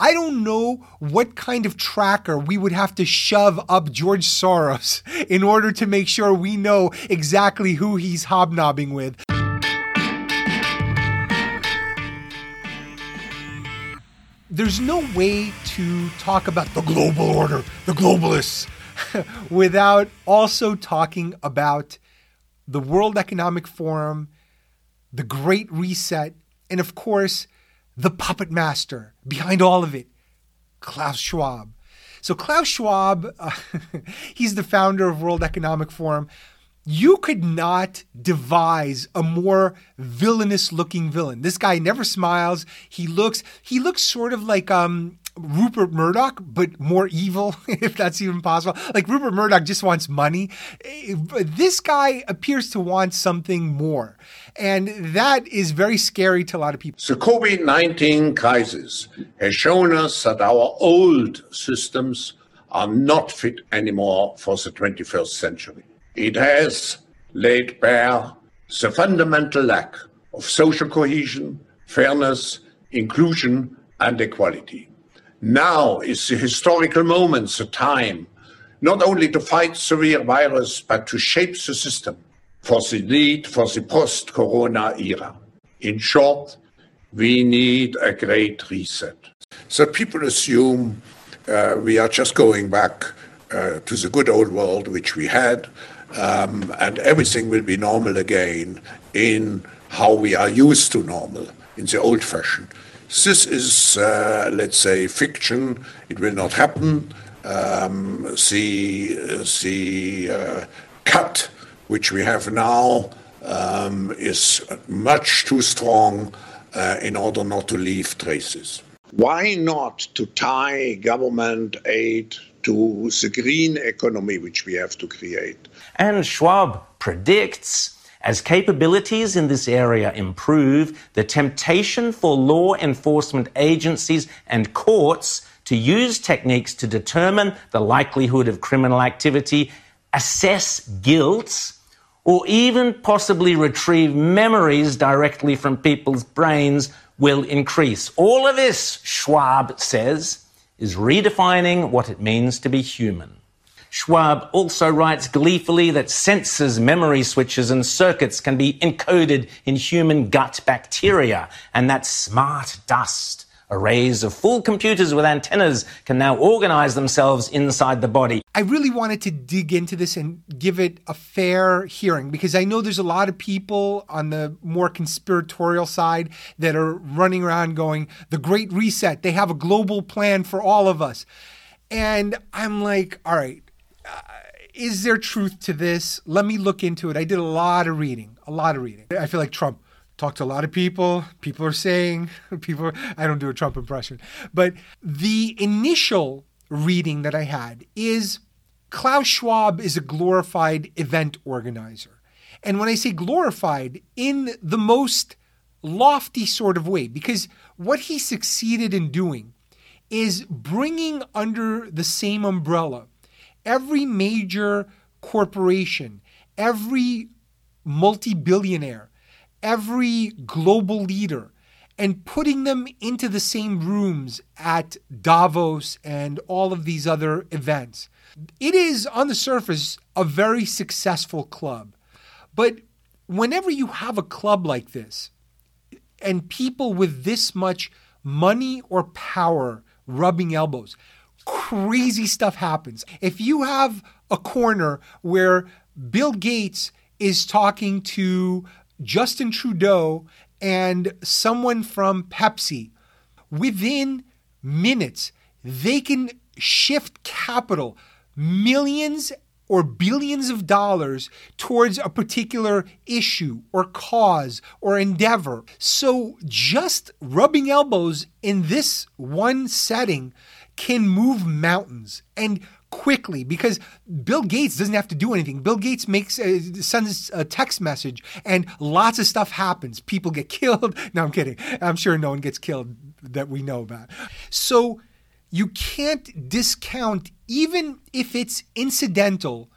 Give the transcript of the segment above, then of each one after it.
I don't know what kind of tracker we would have to shove up George Soros in order to make sure we know exactly who he's hobnobbing with. There's no way to talk about the global order, the globalists, without also talking about the World Economic Forum, the Great Reset, and of course, the puppet master behind all of it, Klaus Schwab. So, Klaus Schwab, uh, he's the founder of World Economic Forum. You could not devise a more villainous looking villain. This guy never smiles. He looks he looks sort of like um Rupert Murdoch, but more evil, if that's even possible. Like Rupert Murdoch just wants money. Eh, this guy appears to want something more. And that is very scary to a lot of people. The COVID 19 crisis has shown us that our old systems are not fit anymore for the 21st century. It has laid bare the fundamental lack of social cohesion, fairness, inclusion, and equality. Now is the historical moment, the time, not only to fight severe virus, but to shape the system for the need for the post-corona era. In short, we need a great reset. So people assume uh, we are just going back uh, to the good old world which we had, um, and everything will be normal again in how we are used to normal, in the old fashion. This is, uh, let's say, fiction. It will not happen. Um, the the uh, cut which we have now um, is much too strong uh, in order not to leave traces. Why not to tie government aid to the green economy which we have to create? And Schwab predicts as capabilities in this area improve, the temptation for law enforcement agencies and courts to use techniques to determine the likelihood of criminal activity, assess guilt, or even possibly retrieve memories directly from people's brains will increase. All of this, Schwab says, is redefining what it means to be human. Schwab also writes gleefully that sensors, memory switches, and circuits can be encoded in human gut bacteria, and that smart dust, arrays of full computers with antennas, can now organize themselves inside the body. I really wanted to dig into this and give it a fair hearing because I know there's a lot of people on the more conspiratorial side that are running around going, the Great Reset, they have a global plan for all of us. And I'm like, all right, is there truth to this? Let me look into it. I did a lot of reading, a lot of reading. I feel like Trump talked to a lot of people. People are saying, people, I don't do a Trump impression, but the initial reading that I had is Klaus Schwab is a glorified event organizer. And when I say glorified, in the most lofty sort of way, because what he succeeded in doing is bringing under the same umbrella every major corporation, every multi billionaire, every global leader, and putting them into the same rooms at Davos and all of these other events. It is, on the surface, a very successful club. But whenever you have a club like this, and people with this much money or power rubbing elbows, crazy stuff happens. If you have a corner where Bill Gates is talking to Justin Trudeau and someone from Pepsi, within minutes, they can shift capital, millions or billions of dollars towards a particular issue or cause or endeavor. So just rubbing elbows in this one setting can move mountains and quickly because Bill Gates doesn't have to do anything. Bill Gates makes uh, sends a text message and lots of stuff happens. People get killed. No, I'm kidding. I'm sure no one gets killed that we know about. So you can't discount even if it's incidental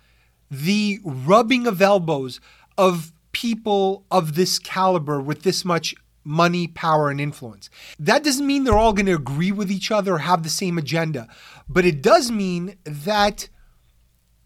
the rubbing of elbows of people of this caliber with this much money, power, and influence. That doesn't mean they're all going to agree with each other or have the same agenda, but it does mean that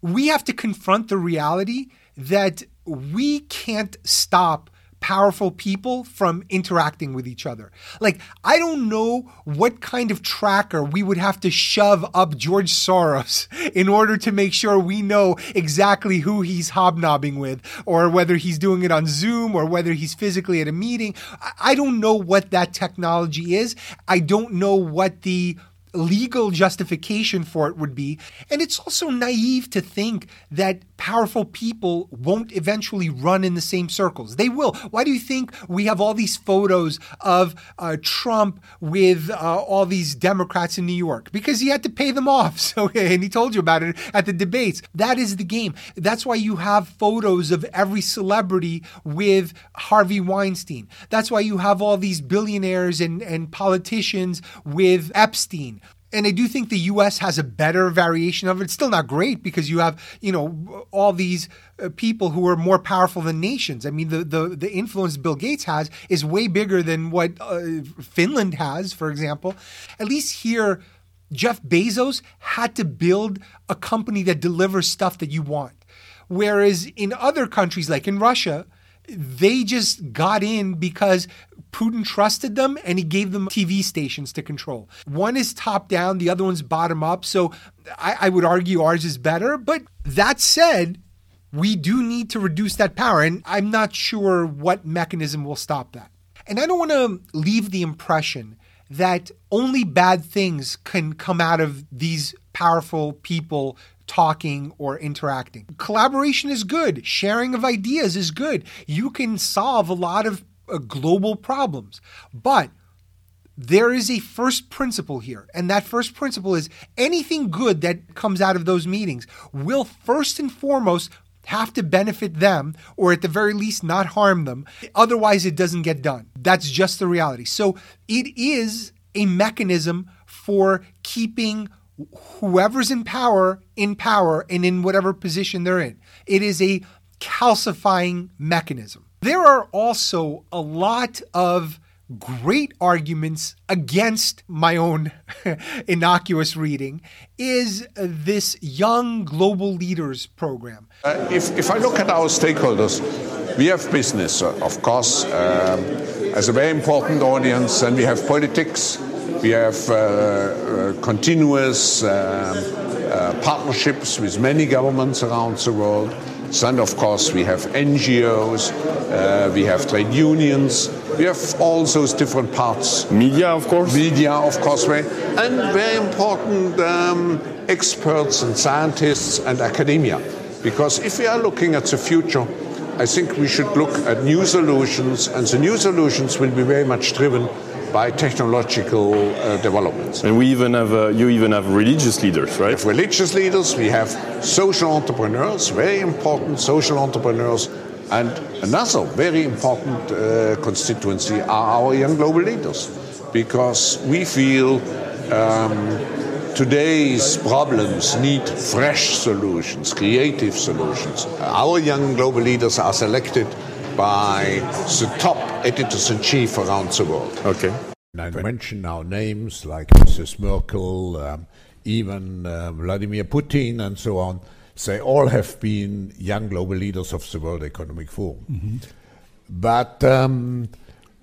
we have to confront the reality that we can't stop powerful people from interacting with each other. Like, I don't know what kind of tracker we would have to shove up George Soros in order to make sure we know exactly who he's hobnobbing with, or whether he's doing it on Zoom, or whether he's physically at a meeting. I don't know what that technology is. I don't know what the legal justification for it would be. And it's also naive to think that powerful people won't eventually run in the same circles. They will. Why do you think we have all these photos of uh, Trump with uh, all these Democrats in New York? Because he had to pay them off. So, and he told you about it at the debates. That is the game. That's why you have photos of every celebrity with Harvey Weinstein. That's why you have all these billionaires and, and politicians with Epstein and I do think the U.S. has a better variation of it. It's still not great because you have, you know, all these uh, people who are more powerful than nations. I mean, the the the influence Bill Gates has is way bigger than what uh, Finland has, for example. At least here, Jeff Bezos had to build a company that delivers stuff that you want. Whereas in other countries, like in Russia, they just got in because Putin trusted them and he gave them TV stations to control. One is top down, the other one's bottom up. So I, I would argue ours is better. But that said, we do need to reduce that power. And I'm not sure what mechanism will stop that. And I don't want to leave the impression that only bad things can come out of these powerful people talking or interacting. Collaboration is good, sharing of ideas is good. You can solve a lot of Uh, global problems. But there is a first principle here. And that first principle is anything good that comes out of those meetings will first and foremost have to benefit them or at the very least not harm them. Otherwise, it doesn't get done. That's just the reality. So it is a mechanism for keeping whoever's in power in power and in whatever position they're in. It is a calcifying mechanism. There are also a lot of great arguments against my own innocuous reading is this Young Global Leaders program. Uh, if, if I look at our stakeholders, we have business, uh, of course, um, as a very important audience, and we have politics, we have uh, uh continuous um, uh, partnerships with many governments around the world. And of course, we have NGOs, uh, we have trade unions, we have all those different parts. Media, of course. Media, of course, very, and very important um, experts and scientists and academia. Because if we are looking at the future, I think we should look at new solutions, and the new solutions will be very much driven by technological uh, developments. And we even have, uh, you even have religious leaders, right? We have religious leaders, we have social entrepreneurs, very important social entrepreneurs, and another very important uh, constituency are our young global leaders, because we feel um, today's problems need fresh solutions, creative solutions. Our young global leaders are selected by the top editors in chief around the world. Okay. I mention now names like Mrs. Merkel, um, even uh, Vladimir Putin, and so on. They all have been young global leaders of the World Economic Forum. Mm-hmm. But um,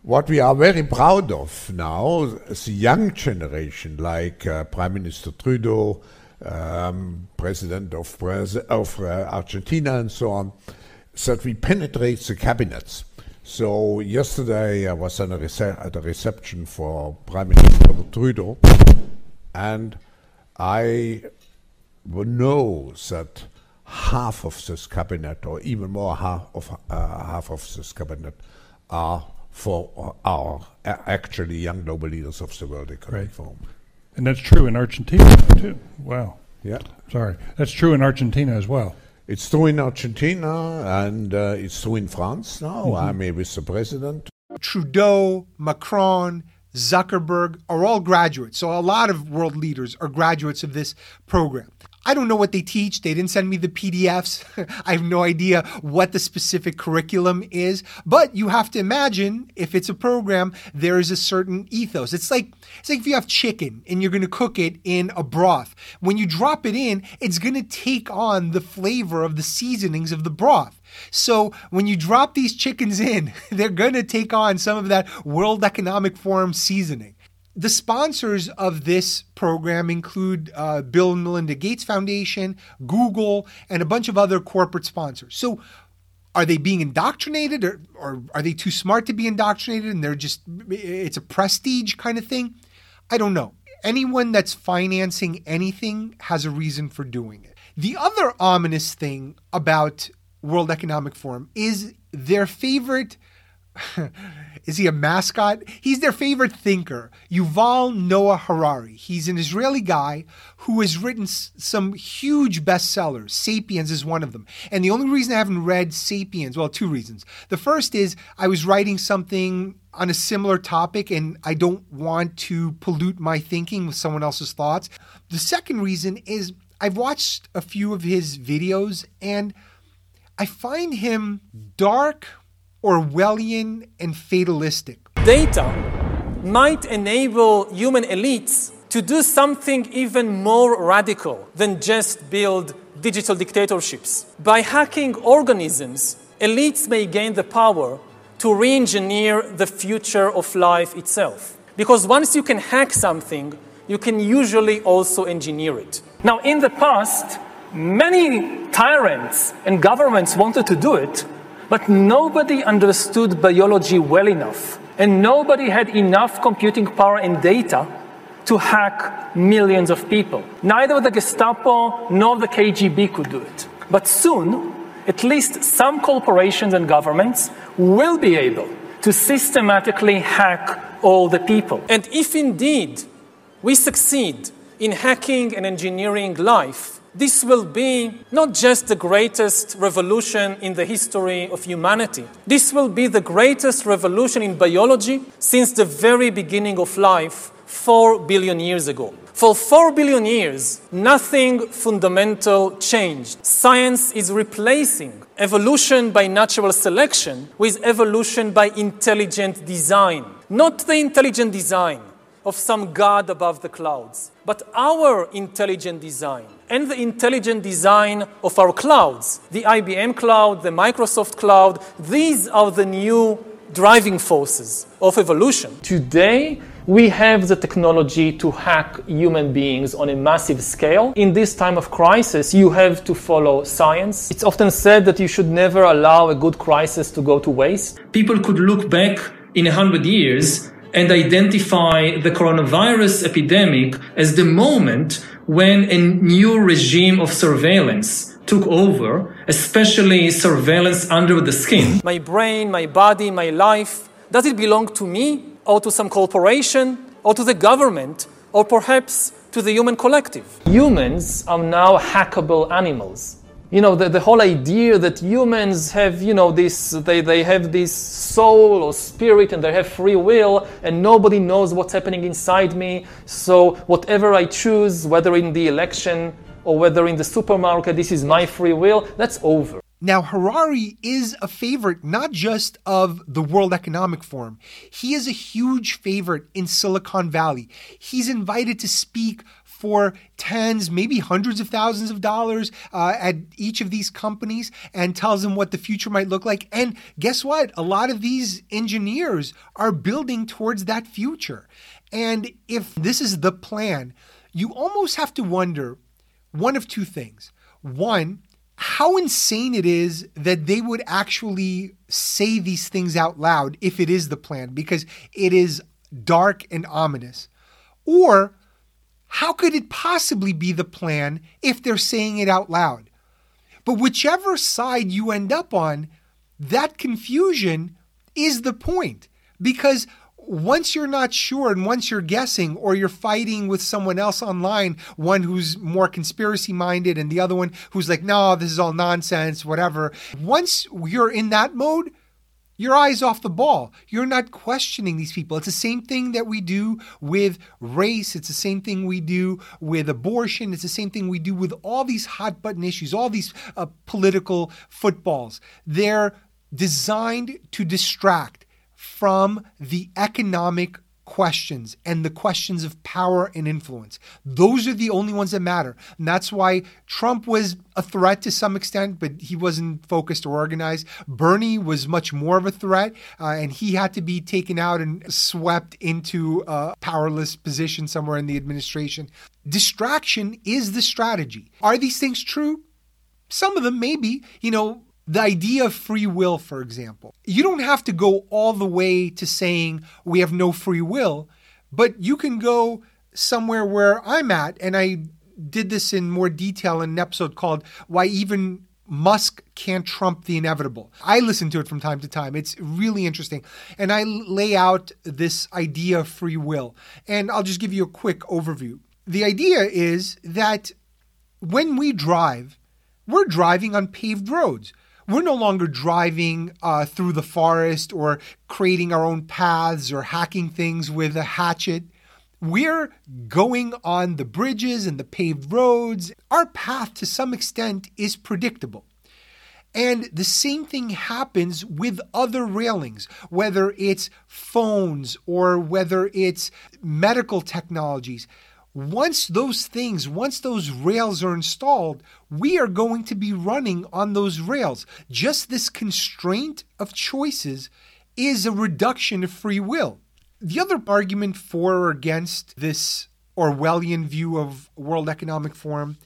what we are very proud of now, is the young generation, like uh, Prime Minister Trudeau, um, President of, of uh, Argentina, and so on, that we penetrate the cabinets. So yesterday I was at a, rece- at a reception for Prime Minister Trudeau, and I know that half of this cabinet, or even more half of uh, half of this cabinet, are for our actually young global leaders of the World Economic right. Forum. And that's true in Argentina too. Wow. Yeah. Sorry, that's true in Argentina as well. It's true in Argentina and uh, it's true in France now. Mm-hmm. I'm with the president. Trudeau, Macron, Zuckerberg are all graduates. So a lot of world leaders are graduates of this program. I don't know what they teach. They didn't send me the PDFs. I have no idea what the specific curriculum is. But you have to imagine if it's a program, there is a certain ethos. It's like it's like if you have chicken and you're going to cook it in a broth. When you drop it in, it's going to take on the flavor of the seasonings of the broth. So when you drop these chickens in, they're going to take on some of that World Economic Forum seasoning. The sponsors of this program include uh, Bill and Melinda Gates Foundation, Google, and a bunch of other corporate sponsors. So, are they being indoctrinated or, or are they too smart to be indoctrinated and they're just, it's a prestige kind of thing? I don't know. Anyone that's financing anything has a reason for doing it. The other ominous thing about World Economic Forum is their favorite is he a mascot? He's their favorite thinker, Yuval Noah Harari. He's an Israeli guy who has written some huge bestsellers. Sapiens is one of them. And the only reason I haven't read Sapiens, well, two reasons. The first is I was writing something on a similar topic and I don't want to pollute my thinking with someone else's thoughts. The second reason is I've watched a few of his videos and I find him dark Orwellian and fatalistic. Data might enable human elites to do something even more radical than just build digital dictatorships. By hacking organisms, elites may gain the power to re engineer the future of life itself. Because once you can hack something, you can usually also engineer it. Now, in the past, many tyrants and governments wanted to do it, but nobody understood biology well enough, and nobody had enough computing power and data to hack millions of people. Neither the Gestapo nor the KGB could do it. But soon, at least some corporations and governments will be able to systematically hack all the people. And if indeed we succeed in hacking and engineering life, this will be not just the greatest revolution in the history of humanity. This will be the greatest revolution in biology since the very beginning of life, four billion years ago. For four billion years, nothing fundamental changed. Science is replacing evolution by natural selection with evolution by intelligent design. Not the intelligent design of some god above the clouds, but our intelligent design and the intelligent design of our clouds. The IBM cloud, the Microsoft cloud, these are the new driving forces of evolution. Today, we have the technology to hack human beings on a massive scale. In this time of crisis, you have to follow science. It's often said that you should never allow a good crisis to go to waste. People could look back in a hundred years and identify the coronavirus epidemic as the moment when a new regime of surveillance took over, especially surveillance under the skin. My brain, my body, my life, does it belong to me or to some corporation or to the government or perhaps to the human collective? Humans are now hackable animals you know the, the whole idea that humans have you know this they, they have this soul or spirit and they have free will and nobody knows what's happening inside me. So whatever i choose whether in the election or whether in the supermarket this is my free will that's over. Now, Harari is a favorite not just of the World Economic Forum, he is a huge favorite in Silicon Valley. He's invited to speak for tens, maybe hundreds of thousands of dollars uh, at each of these companies and tells them what the future might look like. And guess what? A lot of these engineers are building towards that future. And if this is the plan, you almost have to wonder one of two things. One, how insane it is that they would actually say these things out loud if it is the plan, because it is dark and ominous. Or how could it possibly be the plan if they're saying it out loud? But whichever side you end up on, that confusion is the point. Because once you're not sure and once you're guessing or you're fighting with someone else online, one who's more conspiracy minded and the other one who's like, no, this is all nonsense, whatever. Once you're in that mode, your eyes off the ball. You're not questioning these people. It's the same thing that we do with race. It's the same thing we do with abortion. It's the same thing we do with all these hot button issues, all these uh, political footballs. They're designed to distract from the economic questions and the questions of power and influence. Those are the only ones that matter. And that's why Trump was a threat to some extent, but he wasn't focused or organized. Bernie was much more of a threat, uh, and he had to be taken out and swept into a powerless position somewhere in the administration. Distraction is the strategy. Are these things true? Some of them, maybe. You know, the idea of free will, for example, you don't have to go all the way to saying we have no free will, but you can go somewhere where I'm at. And I did this in more detail in an episode called Why Even Musk Can't Trump the Inevitable. I listen to it from time to time. It's really interesting. And I lay out this idea of free will. And I'll just give you a quick overview. The idea is that when we drive, we're driving on paved roads we're no longer driving uh, through the forest or creating our own paths or hacking things with a hatchet. We're going on the bridges and the paved roads. Our path, to some extent, is predictable. And the same thing happens with other railings, whether it's phones or whether it's medical technologies once those things, once those rails are installed, we are going to be running on those rails. Just this constraint of choices is a reduction of free will. The other argument for or against this Orwellian view of World Economic Forum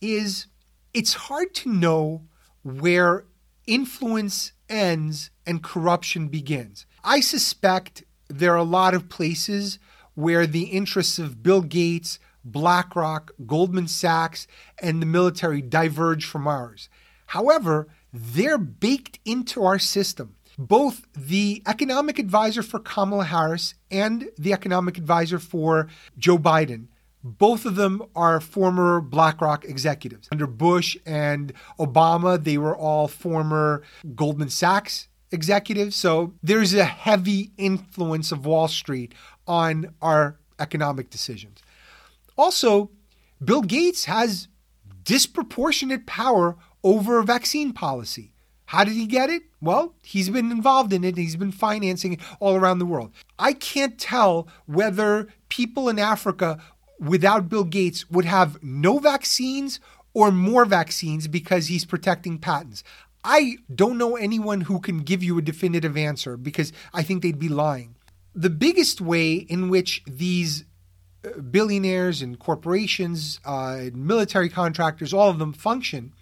is it's hard to know where influence ends and corruption begins. I suspect there are a lot of places where the interests of Bill Gates, BlackRock, Goldman Sachs, and the military diverge from ours. However, they're baked into our system. Both the economic advisor for Kamala Harris and the economic advisor for Joe Biden, both of them are former BlackRock executives. Under Bush and Obama, they were all former Goldman Sachs executives. So there's a heavy influence of Wall Street on our economic decisions. Also, Bill Gates has disproportionate power over vaccine policy. How did he get it? Well, he's been involved in it. He's been financing it all around the world. I can't tell whether people in Africa without Bill Gates would have no vaccines or more vaccines because he's protecting patents. I don't know anyone who can give you a definitive answer because I think they'd be lying the biggest way in which these uh, billionaires and corporations, uh, military contractors, all of them function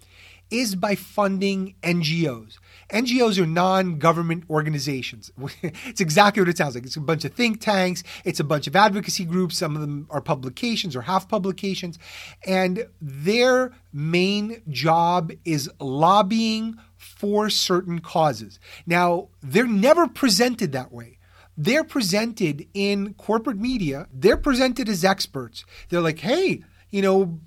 is by funding NGOs. NGOs are non government organizations. it's exactly what it sounds like. It's a bunch of think tanks, it's a bunch of advocacy groups. Some of them are publications or half publications. And their main job is lobbying for certain causes. Now, they're never presented that way they're presented in corporate media, they're presented as experts. They're like, hey, you know,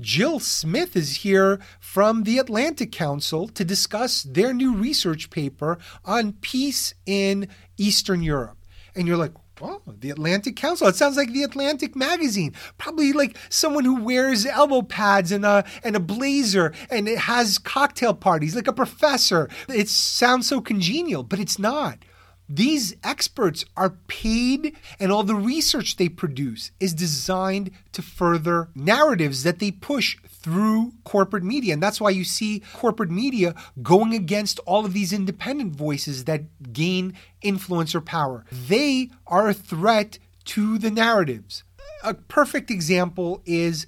Jill Smith is here from the Atlantic Council to discuss their new research paper on peace in Eastern Europe. And you're like, Oh, the Atlantic Council. It sounds like the Atlantic magazine. Probably like someone who wears elbow pads and a and a blazer and it has cocktail parties, like a professor. It sounds so congenial, but it's not. These experts are paid, and all the research they produce is designed to further narratives that they push through corporate media. And that's why you see corporate media going against all of these independent voices that gain influence or power. They are a threat to the narratives. A perfect example is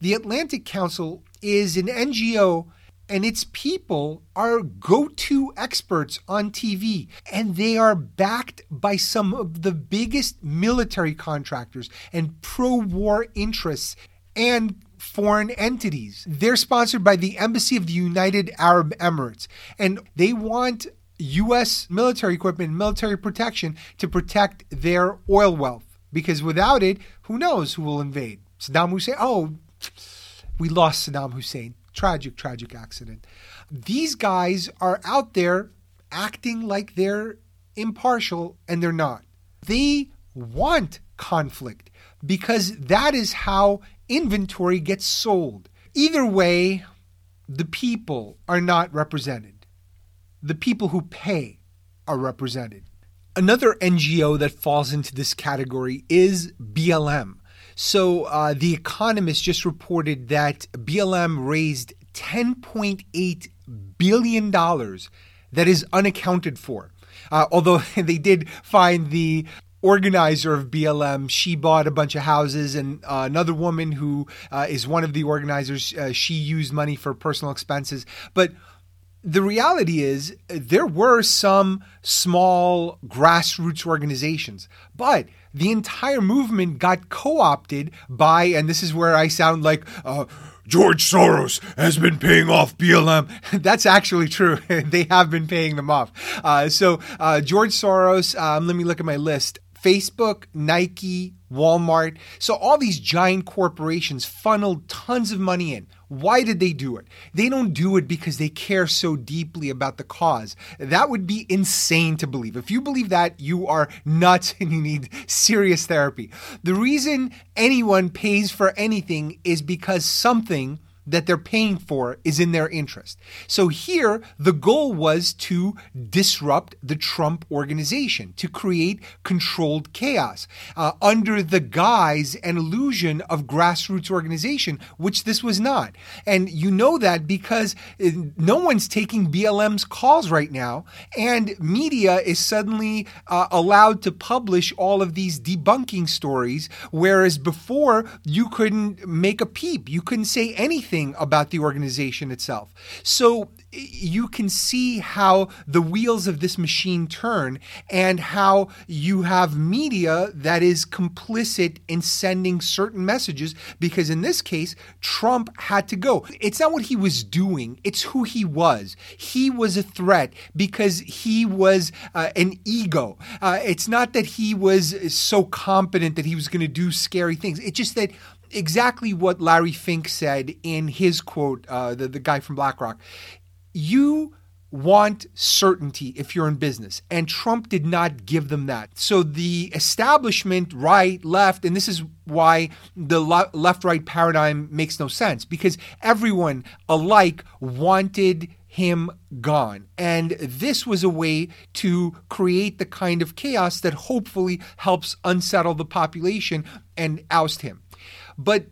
the Atlantic Council is an NGO and its people are go to experts on TV, and they are backed by some of the biggest military contractors and pro war interests and foreign entities. They're sponsored by the Embassy of the United Arab Emirates, and they want U.S. military equipment, military protection to protect their oil wealth. Because without it, who knows who will invade? Saddam Hussein? Oh, we lost Saddam Hussein tragic, tragic accident. These guys are out there acting like they're impartial and they're not. They want conflict because that is how inventory gets sold. Either way, the people are not represented. The people who pay are represented. Another NGO that falls into this category is BLM. So, uh, The Economist just reported that BLM raised $10.8 billion that is unaccounted for. Uh, although they did find the organizer of BLM, she bought a bunch of houses, and uh, another woman who uh, is one of the organizers, uh, she used money for personal expenses. But the reality is, there were some small grassroots organizations, but the entire movement got co opted by, and this is where I sound like, uh, George Soros has been paying off BLM. That's actually true. they have been paying them off. Uh, so, uh, George Soros, um, let me look at my list. Facebook, Nike, Walmart. So all these giant corporations funneled tons of money in. Why did they do it? They don't do it because they care so deeply about the cause. That would be insane to believe. If you believe that, you are nuts and you need serious therapy. The reason anyone pays for anything is because something that they're paying for is in their interest. So here, the goal was to disrupt the Trump organization, to create controlled chaos uh, under the guise and illusion of grassroots organization, which this was not. And you know that because uh, no one's taking BLM's calls right now, and media is suddenly uh, allowed to publish all of these debunking stories, whereas before you couldn't make a peep, you couldn't say anything anything about the organization itself. So you can see how the wheels of this machine turn and how you have media that is complicit in sending certain messages because in this case Trump had to go. It's not what he was doing, it's who he was. He was a threat because he was uh, an ego. Uh, it's not that he was so competent that he was going to do scary things. It's just that exactly what Larry Fink said in his quote, uh, the, the guy from BlackRock. You want certainty if you're in business, and Trump did not give them that. So the establishment, right, left, and this is why the left right paradigm makes no sense because everyone alike wanted him gone. And this was a way to create the kind of chaos that hopefully helps unsettle the population and oust him. But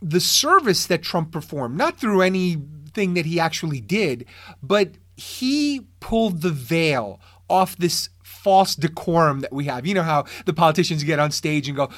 the service that Trump performed, not through anything that he actually did, but he pulled the veil off this false decorum that we have. You know how the politicians get on stage and go,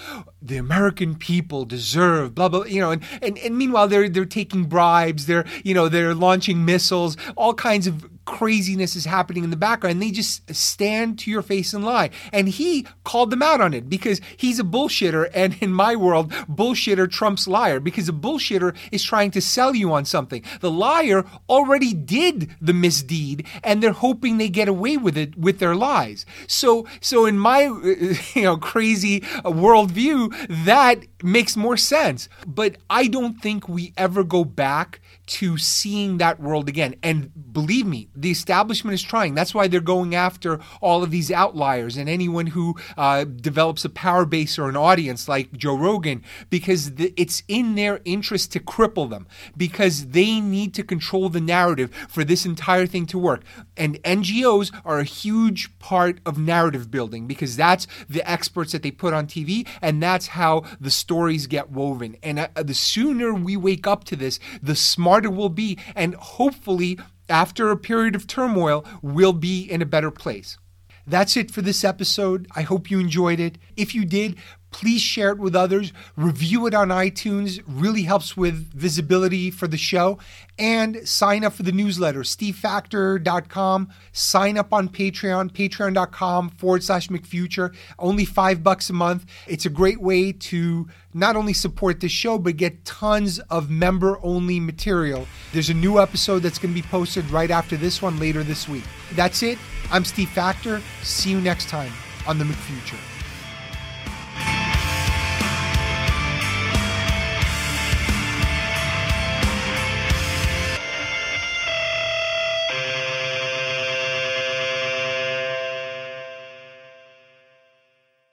"The American people deserve blah blah," you know, and and, and meanwhile they're they're taking bribes, they're you know they're launching missiles, all kinds of craziness is happening in the background. They just stand to your face and lie. And he called them out on it because he's a bullshitter. And in my world, bullshitter trumps liar because a bullshitter is trying to sell you on something. The liar already did the misdeed and they're hoping they get away with it with their lies. So, so in my, you know, crazy worldview, that makes more sense. But I don't think we ever go back to seeing that world again. And believe me, the establishment is trying. That's why they're going after all of these outliers and anyone who uh, develops a power base or an audience like Joe Rogan, because the, it's in their interest to cripple them, because they need to control the narrative for this entire thing to work. And NGOs are a huge part of narrative building because that's the experts that they put on TV, and that's how the stories get woven. And uh, the sooner we wake up to this, the smarter we'll be, and hopefully after a period of turmoil, we'll be in a better place. That's it for this episode. I hope you enjoyed it. If you did, Please share it with others. Review it on iTunes, really helps with visibility for the show. And sign up for the newsletter, stevefaktor.com. Sign up on Patreon, patreon.com forward slash McFuture. Only five bucks a month. It's a great way to not only support the show, but get tons of member only material. There's a new episode that's going to be posted right after this one later this week. That's it. I'm Steve Faktor. See you next time on the McFuture.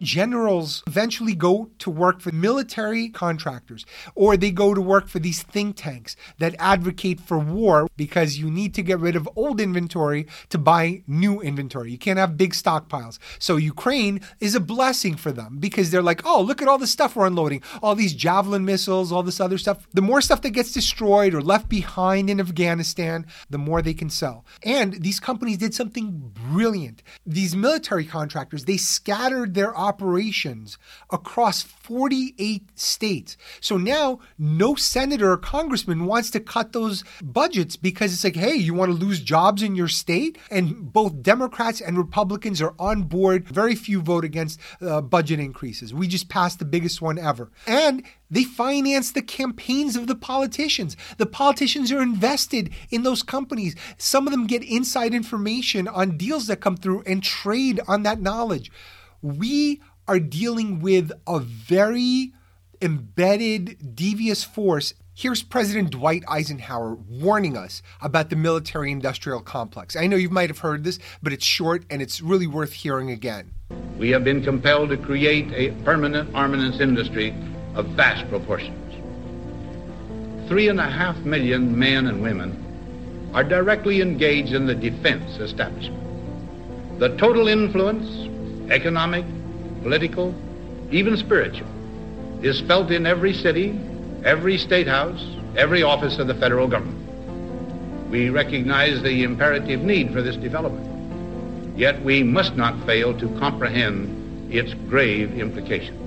Generals eventually go to work for military contractors or they go to work for these think tanks that advocate for war because you need to get rid of old inventory to buy new inventory. You can't have big stockpiles. So Ukraine is a blessing for them because they're like, oh, look at all the stuff we're unloading, all these javelin missiles, all this other stuff. The more stuff that gets destroyed or left behind in Afghanistan, the more they can sell. And these companies did something brilliant. These military contractors, they scattered their operations across 48 states. So now no senator or congressman wants to cut those budgets because it's like, hey, you want to lose jobs in your state? And both Democrats and Republicans are on board. Very few vote against uh, budget increases. We just passed the biggest one ever. And they finance the campaigns of the politicians. The politicians are invested in those companies. Some of them get inside information on deals that come through and trade on that knowledge. We are dealing with a very embedded, devious force. Here's President Dwight Eisenhower warning us about the military industrial complex. I know you might have heard this, but it's short and it's really worth hearing again. We have been compelled to create a permanent armaments industry of vast proportions. Three and a half million men and women are directly engaged in the defense establishment. The total influence, economic, political, even spiritual, is felt in every city, every state house, every office of the federal government. We recognize the imperative need for this development, yet we must not fail to comprehend its grave implications.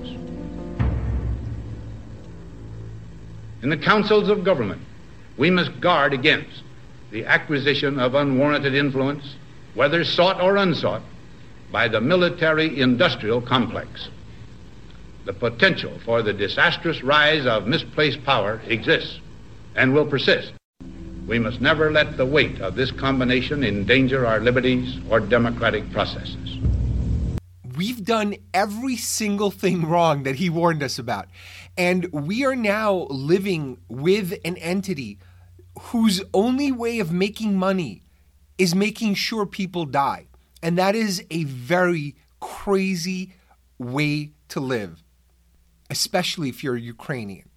In the councils of government, we must guard against the acquisition of unwarranted influence, whether sought or unsought, by the military industrial complex. The potential for the disastrous rise of misplaced power exists and will persist. We must never let the weight of this combination endanger our liberties or democratic processes. We've done every single thing wrong that he warned us about. And we are now living with an entity whose only way of making money is making sure people die. And that is a very crazy way to live, especially if you're Ukrainian.